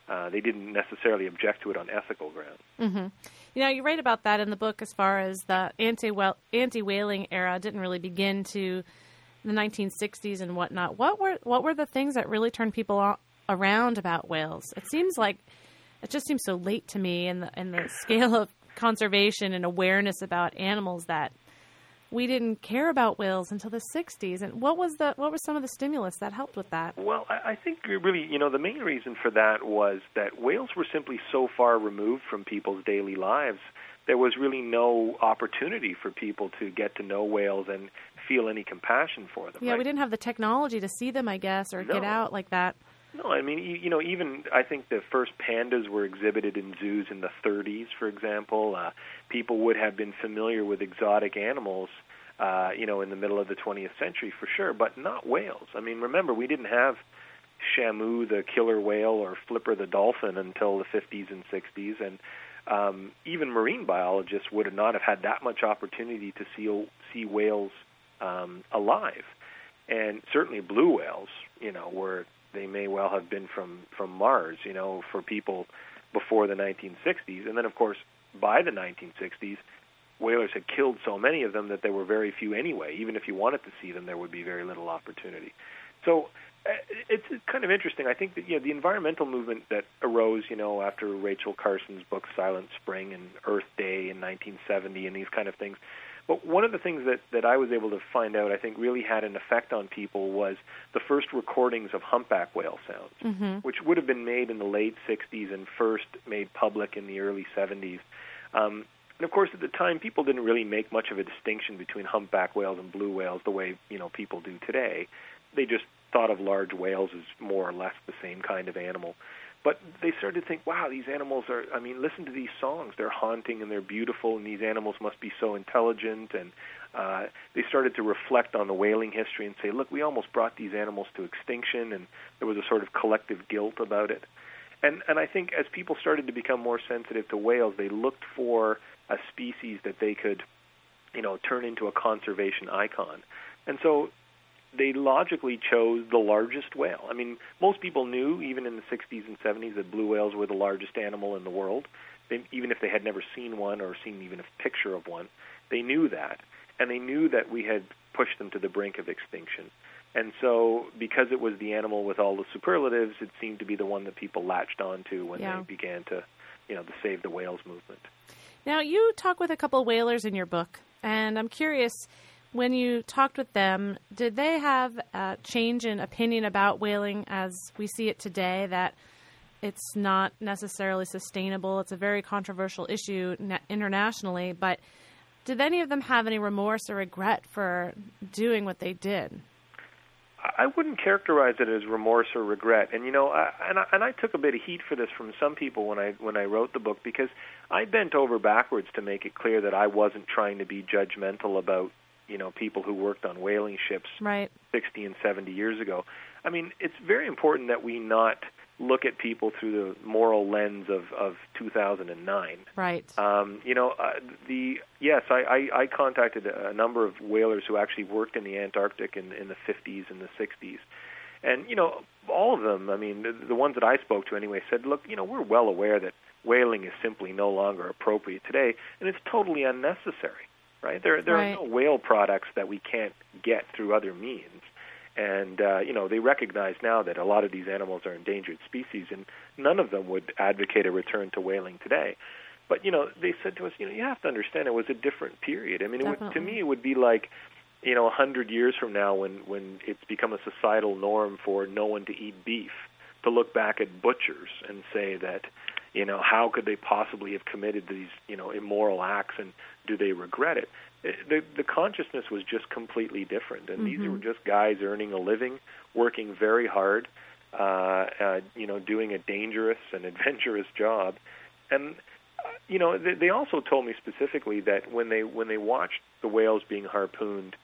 uh, they didn't necessarily object to it on ethical grounds. Mm-hmm. You know, you write about that in the book as far as the anti whaling era didn't really begin to the 1960s and whatnot. What were what were the things that really turned people around about whales? It seems like it just seems so late to me in the in the scale of conservation and awareness about animals that we didn't care about whales until the 60s. And what was the what were some of the stimulus that helped with that? Well, I, I think really, you know, the main reason for that was that whales were simply so far removed from people's daily lives. There was really no opportunity for people to get to know whales and feel any compassion for them. Yeah, right? we didn't have the technology to see them, I guess, or no. get out like that. No, I mean, you know, even I think the first pandas were exhibited in zoos in the 30s, for example. Uh, people would have been familiar with exotic animals, uh, you know, in the middle of the 20th century for sure, but not whales. I mean, remember, we didn't have Shamu, the killer whale, or Flipper the dolphin until the 50s and 60s, and um, even marine biologists would not have had that much opportunity to see see whales um, alive, and certainly blue whales, you know, were they may well have been from from Mars, you know, for people before the 1960s, and then of course by the 1960s, whalers had killed so many of them that there were very few anyway. Even if you wanted to see them, there would be very little opportunity. So uh, it's kind of interesting. I think that you know, the environmental movement that arose, you know, after Rachel Carson's book Silent Spring and Earth Day in 1970 and these kind of things but one of the things that, that I was able to find out, I think, really had an effect on people was the first recordings of humpback whale sounds, mm-hmm. which would have been made in the late 60s and first made public in the early 70s. Um, and of course, at the time, people didn't really make much of a distinction between humpback whales and blue whales the way you know people do today. They just thought of large whales as more or less the same kind of animal. But they started to think, wow, these animals are, I mean, listen to these songs. They're haunting and they're beautiful, and these animals must be so intelligent. And uh, they started to reflect on the whaling history and say, look, we almost brought these animals to extinction, and there was a sort of collective guilt about it. And, and I think as people started to become more sensitive to whales, they looked for a species that they could, you know, turn into a conservation icon. And so they logically chose the largest whale. I mean, most people knew, even in the 60s and 70s, that blue whales were the largest animal in the world. They, even if they had never seen one or seen even a picture of one, they knew that, and they knew that we had pushed them to the brink of extinction. And so, because it was the animal with all the superlatives, it seemed to be the one that people latched onto when yeah. they began to, you know, the Save the Whales movement. Now, you talk with a couple of whalers in your book, and I'm curious when you talked with them, did they have a change in opinion about whaling as we see it today? That it's not necessarily sustainable. It's a very controversial issue internationally. But did any of them have any remorse or regret for doing what they did? I wouldn't characterize it as remorse or regret. And you know, I, and I, and I took a bit of heat for this from some people when I when I wrote the book because I bent over backwards to make it clear that I wasn't trying to be judgmental about you know people who worked on whaling ships right. 60 and 70 years ago. I mean, it's very important that we not look at people through the moral lens of of 2009. Right. Um, you know, uh, the yes, I, I I contacted a number of whalers who actually worked in the Antarctic in in the 50s and the 60s. And you know, all of them, I mean, the, the ones that I spoke to anyway said, "Look, you know, we're well aware that whaling is simply no longer appropriate today, and it's totally unnecessary." Right? There there right. are no whale products that we can't get through other means. And uh, you know they recognize now that a lot of these animals are endangered species, and none of them would advocate a return to whaling today. But you know they said to us, you know, you have to understand it was a different period. I mean, it would, to me, it would be like you know a hundred years from now when when it's become a societal norm for no one to eat beef, to look back at butchers and say that You know, how could they possibly have committed these, you know, immoral acts, and do they regret it? The the consciousness was just completely different, and mm-hmm. these were just guys earning a living, working very hard, uh, uh, you know, doing a dangerous and adventurous job, and uh, you know, they, they also told me specifically that when they when they watched the whales being harpooned,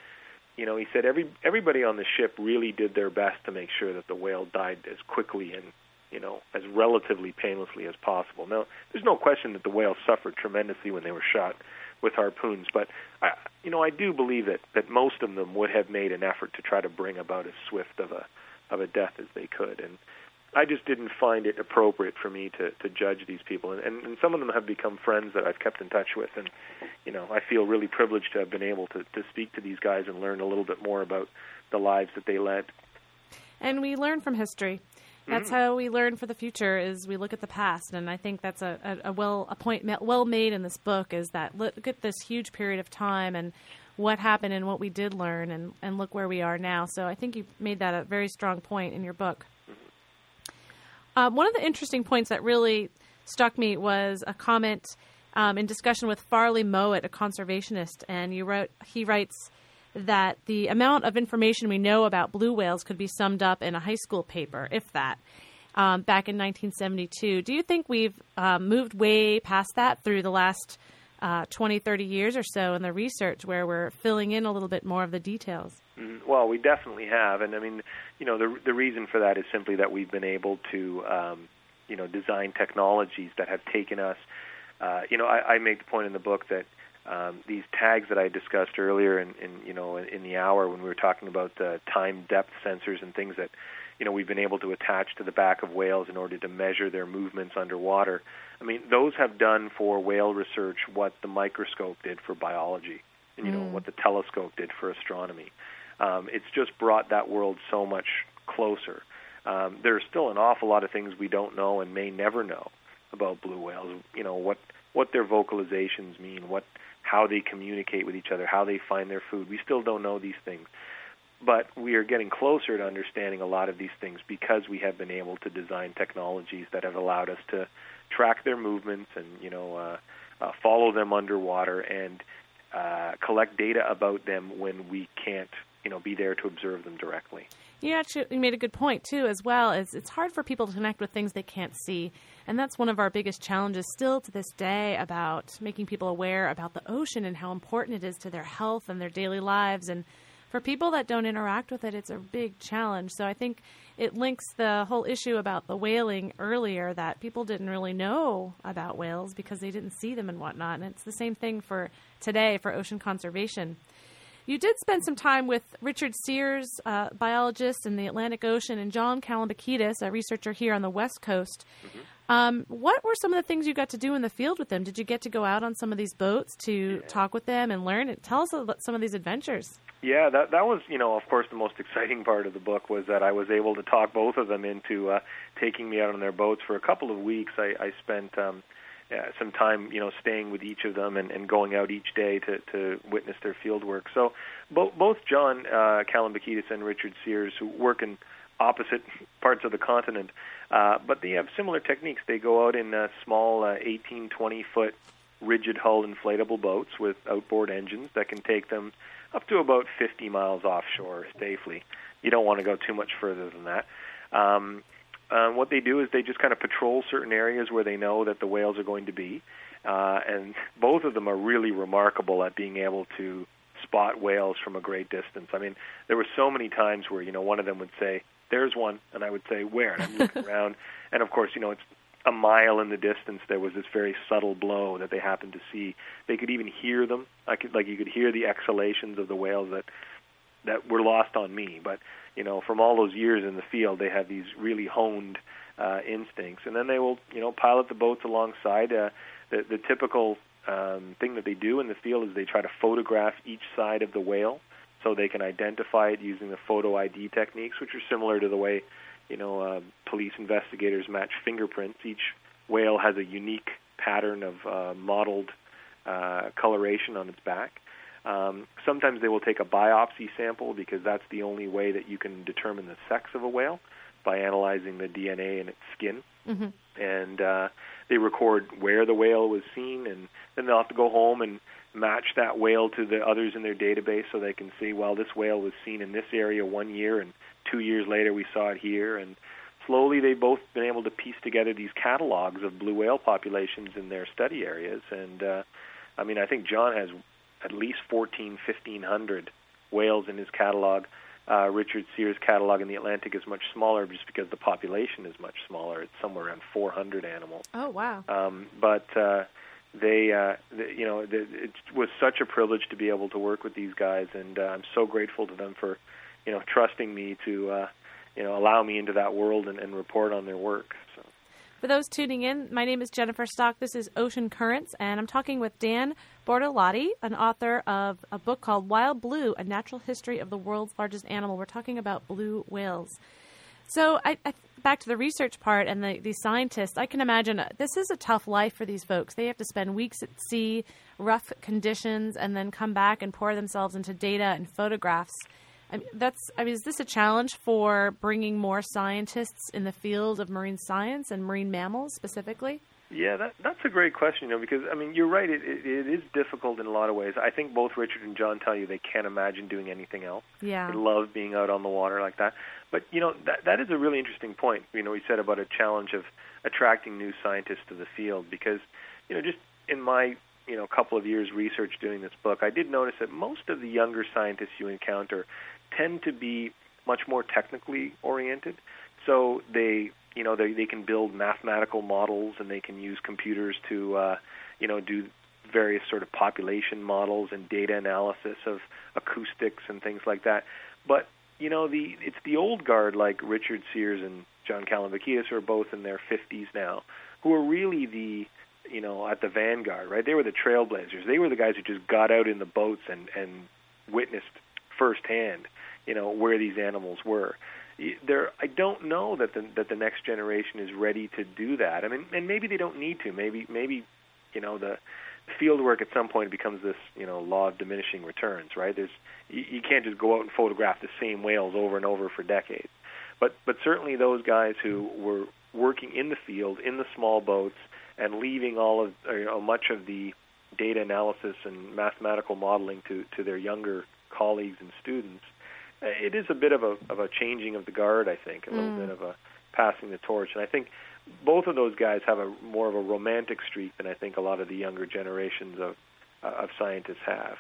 you know, he said every everybody on the ship really did their best to make sure that the whale died as quickly and you know as relatively painlessly as possible. Now, there's no question that the whales suffered tremendously when they were shot with harpoons, but I, you know, I do believe that that most of them would have made an effort to try to bring about as swift of a of a death as they could, and I just didn't find it appropriate for me to to judge these people, and, and and some of them have become friends that I've kept in touch with, and you know I feel really privileged to have been able to to speak to these guys and learn a little bit more about the lives that they led. And we learn from history. That's mm-hmm. how we learn for the future. Is we look at the past, and I think that's a, a, a well a point well made in this book. Is that look at this huge period of time and what happened and what we did learn, and and look where we are now. So I think you made that a very strong point in your book. Um, one of the interesting points that really struck me was a comment um, in discussion with Farley Mowat, a conservationist, and you wrote he writes that the amount of information we know about blue whales could be summed up in a high school paper, if that. Um, back in 1972. Do you think we've um, moved way past that through the last uh, 20, 30 years or so in the research where we're filling in a little bit more of the details? Mm-hmm. Well, we definitely have, and I mean, you know, the the reason for that is simply that we've been able to, um, you know, design technologies that have taken us. Uh, you know, I, I make the point in the book that um, these tags that I discussed earlier, in, in you know, in, in the hour when we were talking about uh, time depth sensors and things that, you know, we've been able to attach to the back of whales in order to measure their movements underwater. I mean, those have done for whale research what the microscope did for biology, and you mm. know what the telescope did for astronomy. Um, it's just brought that world so much closer. Um, there's still an awful lot of things we don't know and may never know about blue whales. You know what what their vocalizations mean, what how they communicate with each other, how they find their food. We still don't know these things. But we are getting closer to understanding a lot of these things because we have been able to design technologies that have allowed us to track their movements and you know uh, uh, follow them underwater and uh, collect data about them when we can't you know be there to observe them directly. You actually you made a good point too, as well. It's hard for people to connect with things they can't see, and that's one of our biggest challenges still to this day about making people aware about the ocean and how important it is to their health and their daily lives. And for people that don't interact with it, it's a big challenge. So I think it links the whole issue about the whaling earlier that people didn't really know about whales because they didn't see them and whatnot. And it's the same thing for today for ocean conservation. You did spend some time with Richard Sears, uh, biologist in the Atlantic Ocean, and John Calambokidis, a researcher here on the West Coast. Mm-hmm. Um, what were some of the things you got to do in the field with them? Did you get to go out on some of these boats to yeah. talk with them and learn? Tell us about some of these adventures. Yeah, that that was, you know, of course, the most exciting part of the book was that I was able to talk both of them into uh, taking me out on their boats for a couple of weeks. I, I spent um, uh, some time, you know, staying with each of them and, and going out each day to, to witness their field work. So both both John uh, Calambokidis and Richard Sears, who work in opposite parts of the continent, uh, but they have similar techniques. They go out in uh, small uh, 18, 20 foot rigid hull inflatable boats with outboard engines that can take them up to about 50 miles offshore safely. You don't want to go too much further than that. Um, um, what they do is they just kind of patrol certain areas where they know that the whales are going to be, uh, and both of them are really remarkable at being able to spot whales from a great distance. I mean, there were so many times where you know one of them would say, "There's one," and I would say, "Where?" And I'm looking around, and of course, you know, it's a mile in the distance. There was this very subtle blow that they happened to see. They could even hear them. I could like you could hear the exhalations of the whales that that were lost on me, but you know, from all those years in the field, they have these really honed uh, instincts, and then they will, you know, pilot the boats alongside. Uh, the, the typical um, thing that they do in the field is they try to photograph each side of the whale so they can identify it using the photo ID techniques, which are similar to the way, you know, uh, police investigators match fingerprints. Each whale has a unique pattern of uh, mottled uh, coloration on its back. Um, sometimes they will take a biopsy sample because that's the only way that you can determine the sex of a whale. by analyzing the DNA in its skin, mm-hmm. and uh, they record where the whale was seen, and then they'll have to go home and match that whale to the others in their database so they can see well this whale was seen in this area one year and two years later we saw it here and slowly they've both been able to piece together these catalogs of blue whale populations in their study areas and uh, I mean I think John has at least 14 1500 whales in his catalog uh, Richard Sears' catalog in the Atlantic is much smaller just because the population is much smaller. It's somewhere around 400 animals. Oh wow! Um, but uh, they, uh, they, you know, they, it was such a privilege to be able to work with these guys, and uh, I'm so grateful to them for, you know, trusting me to, uh, you know, allow me into that world and, and report on their work. So. For those tuning in, my name is Jennifer Stock. This is Ocean Currents, and I'm talking with Dan Bortolotti, an author of a book called Wild Blue: A Natural History of the World's Largest Animal. We're talking about blue whales. So, I, I, back to the research part and the, the scientists. I can imagine uh, this is a tough life for these folks. They have to spend weeks at sea, rough conditions, and then come back and pour themselves into data and photographs. I mean, that's. I mean, is this a challenge for bringing more scientists in the field of marine science and marine mammals specifically? Yeah, that, that's a great question, you know, because I mean, you're right. It, it, it is difficult in a lot of ways. I think both Richard and John tell you they can't imagine doing anything else. Yeah, they love being out on the water like that. But you know, that that is a really interesting point. You know, we said about a challenge of attracting new scientists to the field because, you know, just in my you know couple of years research doing this book, I did notice that most of the younger scientists you encounter tend to be much more technically oriented. So they you know they they can build mathematical models and they can use computers to uh, you know do various sort of population models and data analysis of acoustics and things like that. But you know the it's the old guard like Richard Sears and John Calambokidis who are both in their 50s now, who are really the you know at the vanguard, right? They were the trailblazers. They were the guys who just got out in the boats and and witnessed firsthand, you know, where these animals were there I don't know that the that the next generation is ready to do that. I mean, and maybe they don't need to. Maybe maybe you know the field work at some point becomes this you know law of diminishing returns, right? There's you, you can't just go out and photograph the same whales over and over for decades. But but certainly those guys who were working in the field in the small boats and leaving all of you know, much of the data analysis and mathematical modeling to to their younger colleagues and students it is a bit of a of a changing of the guard. I think a little mm. bit of a passing the torch, and I think both of those guys have a more of a romantic streak than I think a lot of the younger generations of uh, of scientists have.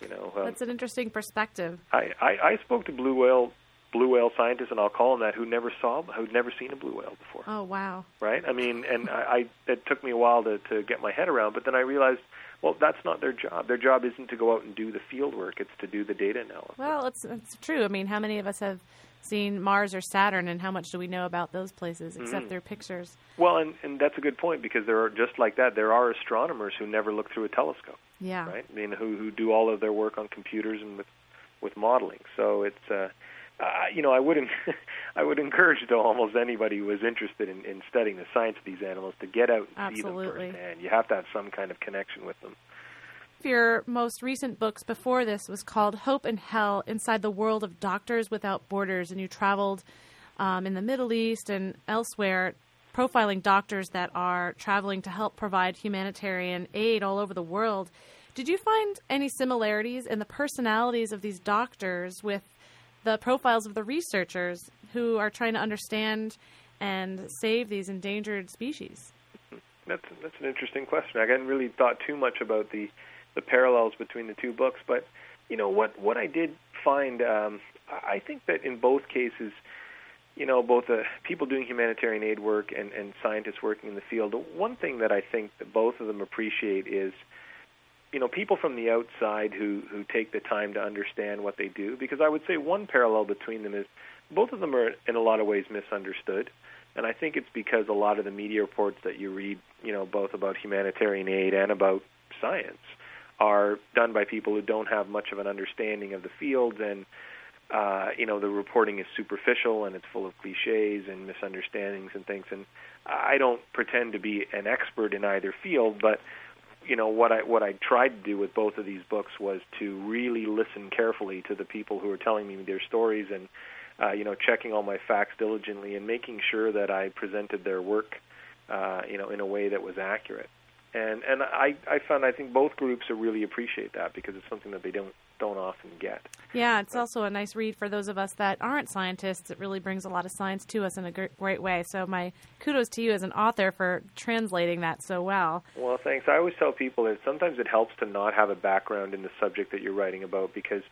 You know, um, that's an interesting perspective. I, I I spoke to blue whale blue whale scientists, and I'll call them that, who never saw, who'd never seen a blue whale before. Oh wow! Right? I mean, and I, I it took me a while to to get my head around, but then I realized well, that's not their job. Their job isn't to go out and do the field work; it's to do the data analysis. Well, it's it's true. I mean, how many of us have seen Mars or Saturn, and how much do we know about those places except mm-hmm. their pictures? Well, and and that's a good point because there are just like that. There are astronomers who never look through a telescope. Yeah. Right. I mean, who who do all of their work on computers and with with modeling. So it's uh, uh, you know, I wouldn't, I would encourage though almost anybody who is interested in, in studying the science of these animals to get out and Absolutely. see them firsthand. You have to have some kind of connection with them. Your most recent books before this was called Hope in Hell Inside the World of Doctors Without Borders, and you traveled um, in the Middle East and elsewhere profiling doctors that are traveling to help provide humanitarian aid all over the world. Did you find any similarities in the personalities of these doctors with the profiles of the researchers who are trying to understand and save these endangered species? That's that's an interesting question. I hadn't really thought too much about the the parallels between the two books, but you know what what I did find um, I think that in both cases, you know, both the people doing humanitarian aid work and, and scientists working in the field, one thing that I think that both of them appreciate is you know people from the outside who who take the time to understand what they do because I would say one parallel between them is both of them are in a lot of ways misunderstood. And I think it's because a lot of the media reports that you read you know both about humanitarian aid and about science are done by people who don't have much of an understanding of the field and uh, you know the reporting is superficial and it's full of cliches and misunderstandings and things. And I don't pretend to be an expert in either field but you know what I what I tried to do with both of these books was to really listen carefully to the people who are telling me their stories and uh, you know, checking all my facts diligently and making sure that I presented their work, uh, you know, in a way that was accurate. And and I I found I think both groups really appreciate that because it's something that they don't don't often get. Yeah, it's also a nice read for those of us that aren't scientists. It really brings a lot of science to us in a great way. So my kudos to you as an author for translating that so well. Well, thanks. I always tell people that sometimes it helps to not have a background in the subject that you're writing about because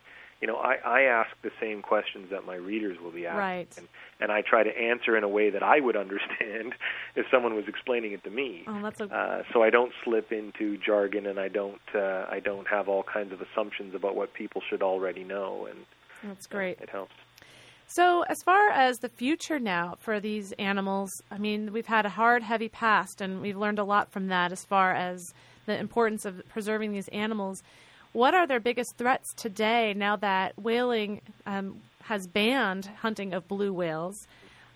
you know, I, I ask the same questions that my readers will be asking, right. and, and I try to answer in a way that I would understand if someone was explaining it to me. Oh, that's a... uh, so I don't slip into jargon, and I don't uh, I don't have all kinds of assumptions about what people should already know, and that's great. Uh, it helps. So, as far as the future now for these animals, I mean, we've had a hard, heavy past, and we've learned a lot from that as far as the importance of preserving these animals. What are their biggest threats today now that whaling um, has banned hunting of blue whales?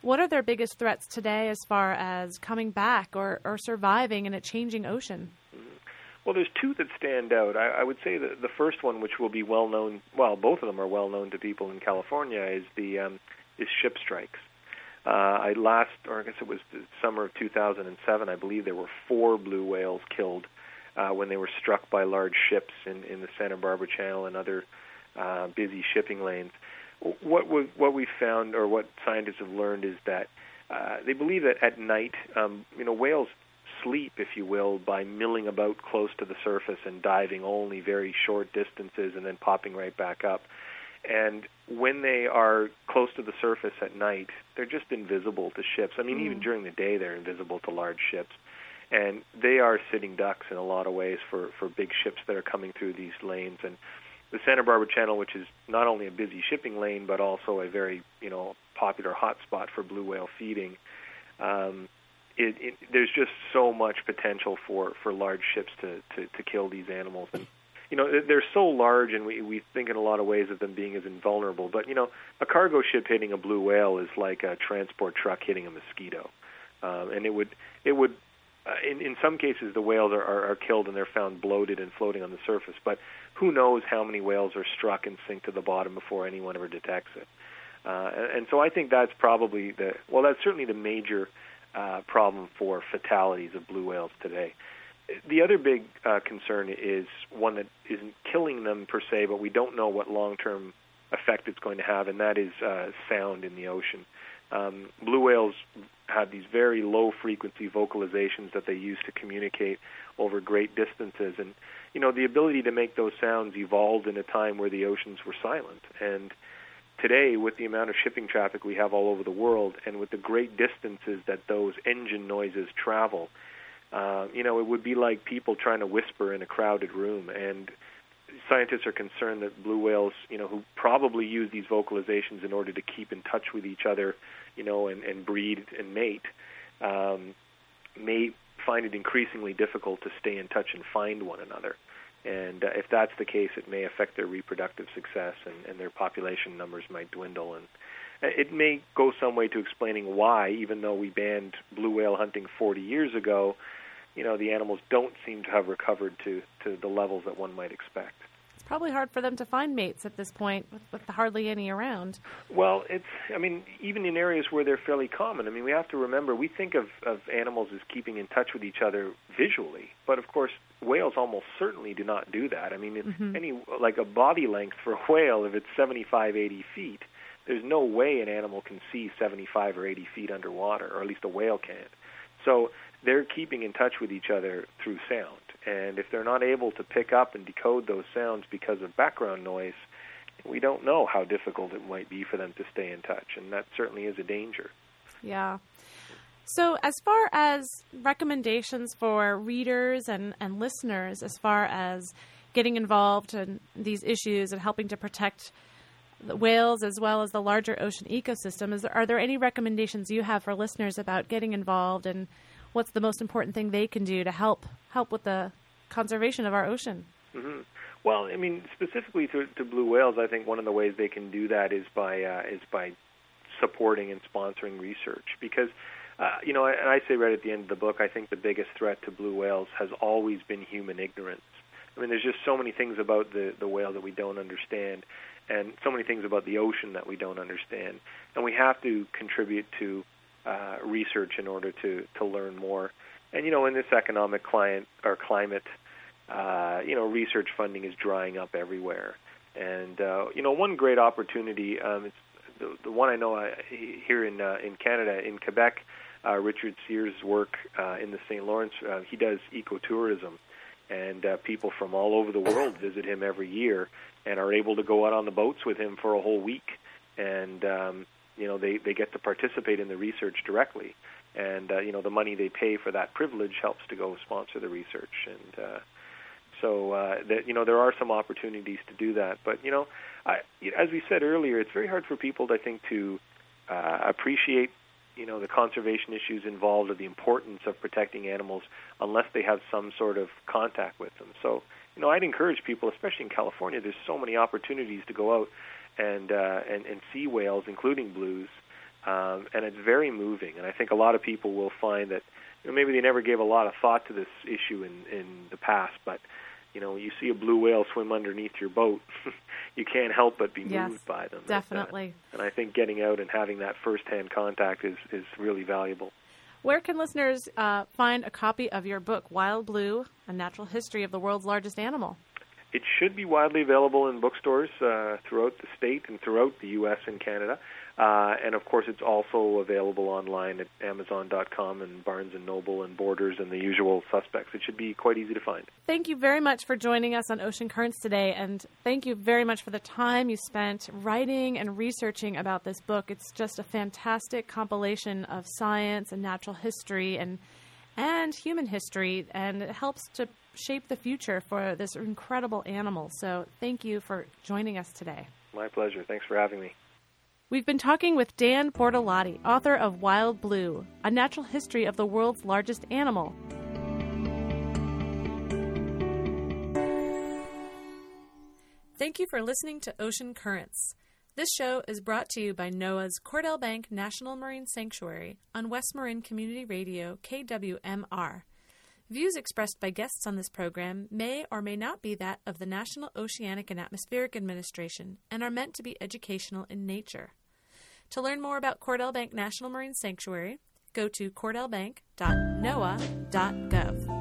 What are their biggest threats today as far as coming back or, or surviving in a changing ocean? Well, there's two that stand out. I, I would say that the first one, which will be well known, well, both of them are well known to people in California, is the um, is ship strikes. Uh, I last, or I guess it was the summer of 2007, I believe there were four blue whales killed uh, when they were struck by large ships in, in the Santa Barbara Channel and other uh, busy shipping lanes. What we, what we found, or what scientists have learned, is that uh, they believe that at night, um, you know, whales sleep, if you will, by milling about close to the surface and diving only very short distances and then popping right back up. And when they are close to the surface at night, they're just invisible to ships. I mean, mm. even during the day, they're invisible to large ships and they are sitting ducks in a lot of ways for for big ships that are coming through these lanes. And the Santa Barbara Channel, which is not only a busy shipping lane but also a very you know popular hotspot for blue whale feeding. Um, it, it, there's just so much potential for for large ships to to, to kill these animals. And you know they're so large and we we think in a lot of ways of them being as invulnerable. But you know a cargo ship hitting a blue whale is like a transport truck hitting a mosquito. Um, and it would it would uh, in in some cases the whales are, are, are killed and they're found bloated and floating on the surface. But who knows how many whales are struck and sink to the bottom before anyone ever detects it. Uh, and, and so I think that's probably the well, that's certainly the major uh, problem for fatalities of blue whales today. The other big uh, concern is one that isn't killing them per se, but we don't know what long-term effect it's going to have, and that is uh, sound in the ocean. Um, blue whales have these very low frequency vocalizations that they use to communicate over great distances. And you know the ability to make those sounds evolved in a time where the oceans were silent. And today with the amount of shipping traffic we have all over the world and with the great distances that those engine noises travel uh, you know it would be like people trying to whisper in a crowded room. And scientists are concerned that blue whales, you know, who probably use these vocalizations in order to keep in touch with each other, you know, and, and breed and mate, um, may find it increasingly difficult to stay in touch and find one another. And uh, if that's the case, it may affect their reproductive success, and, and their population numbers might dwindle. And uh, it may go some way to explaining why, even though we banned blue whale hunting 40 years ago, you know, the animals don't seem to have recovered to, to the levels that one might expect probably hard for them to find mates at this point with, with hardly any around. Well, it's I mean even in areas where they're fairly common. I mean we have to remember we think of of animals as keeping in touch with each other visually, but of course whales almost certainly do not do that. I mean mm-hmm. any like a body length for a whale if it's 75 80 feet, there's no way an animal can see 75 or 80 feet underwater, or at least a whale can't. So they're keeping in touch with each other through sound. And if they're not able to pick up and decode those sounds because of background noise, we don't know how difficult it might be for them to stay in touch. And that certainly is a danger. Yeah. So, as far as recommendations for readers and, and listeners, as far as getting involved in these issues and helping to protect the whales as well as the larger ocean ecosystem, is there, are there any recommendations you have for listeners about getting involved and what's the most important thing they can do to help help with the conservation of our ocean? Mm-hmm. Well, I mean, specifically to, to blue whales, I think one of the ways they can do that is by uh, is by supporting and sponsoring research because. Uh, you know, and I say right at the end of the book, I think the biggest threat to blue whales has always been human ignorance. I mean, there's just so many things about the the whale that we don't understand, and so many things about the ocean that we don't understand. And we have to contribute to uh, research in order to to learn more. And you know, in this economic client or climate, uh, you know, research funding is drying up everywhere. And uh, you know, one great opportunity, um, it's the, the one I know uh, here in uh, in Canada, in Quebec, uh, Richard Sears' work uh, in the St. Lawrence. Uh, he does ecotourism, and uh, people from all over the world visit him every year and are able to go out on the boats with him for a whole week. And um, you know, they they get to participate in the research directly, and uh, you know, the money they pay for that privilege helps to go sponsor the research and. Uh, so uh, that you know there are some opportunities to do that, but you know, I, as we said earlier, it's very hard for people, I think, to uh, appreciate you know the conservation issues involved or the importance of protecting animals unless they have some sort of contact with them. So you know, I'd encourage people, especially in California, there's so many opportunities to go out and uh, and, and see whales, including blues, um, and it's very moving. And I think a lot of people will find that you know, maybe they never gave a lot of thought to this issue in in the past, but you know, you see a blue whale swim underneath your boat, you can't help but be yes, moved by them. Definitely. And, uh, and I think getting out and having that firsthand contact is is really valuable. Where can listeners uh, find a copy of your book, Wild Blue: A Natural History of the World's Largest Animal? It should be widely available in bookstores uh, throughout the state and throughout the U.S. and Canada. Uh, and of course, it's also available online at Amazon.com and Barnes and Noble and Borders and the usual suspects. It should be quite easy to find. Thank you very much for joining us on Ocean Currents today, and thank you very much for the time you spent writing and researching about this book. It's just a fantastic compilation of science and natural history and and human history, and it helps to shape the future for this incredible animal. So, thank you for joining us today. My pleasure. Thanks for having me. We've been talking with Dan Bortolotti, author of Wild Blue, a natural history of the world's largest animal. Thank you for listening to Ocean Currents. This show is brought to you by NOAA's Cordell Bank National Marine Sanctuary on West Marin Community Radio, KWMR. Views expressed by guests on this program may or may not be that of the National Oceanic and Atmospheric Administration and are meant to be educational in nature. To learn more about Cordell Bank National Marine Sanctuary, go to cordellbank.noaa.gov.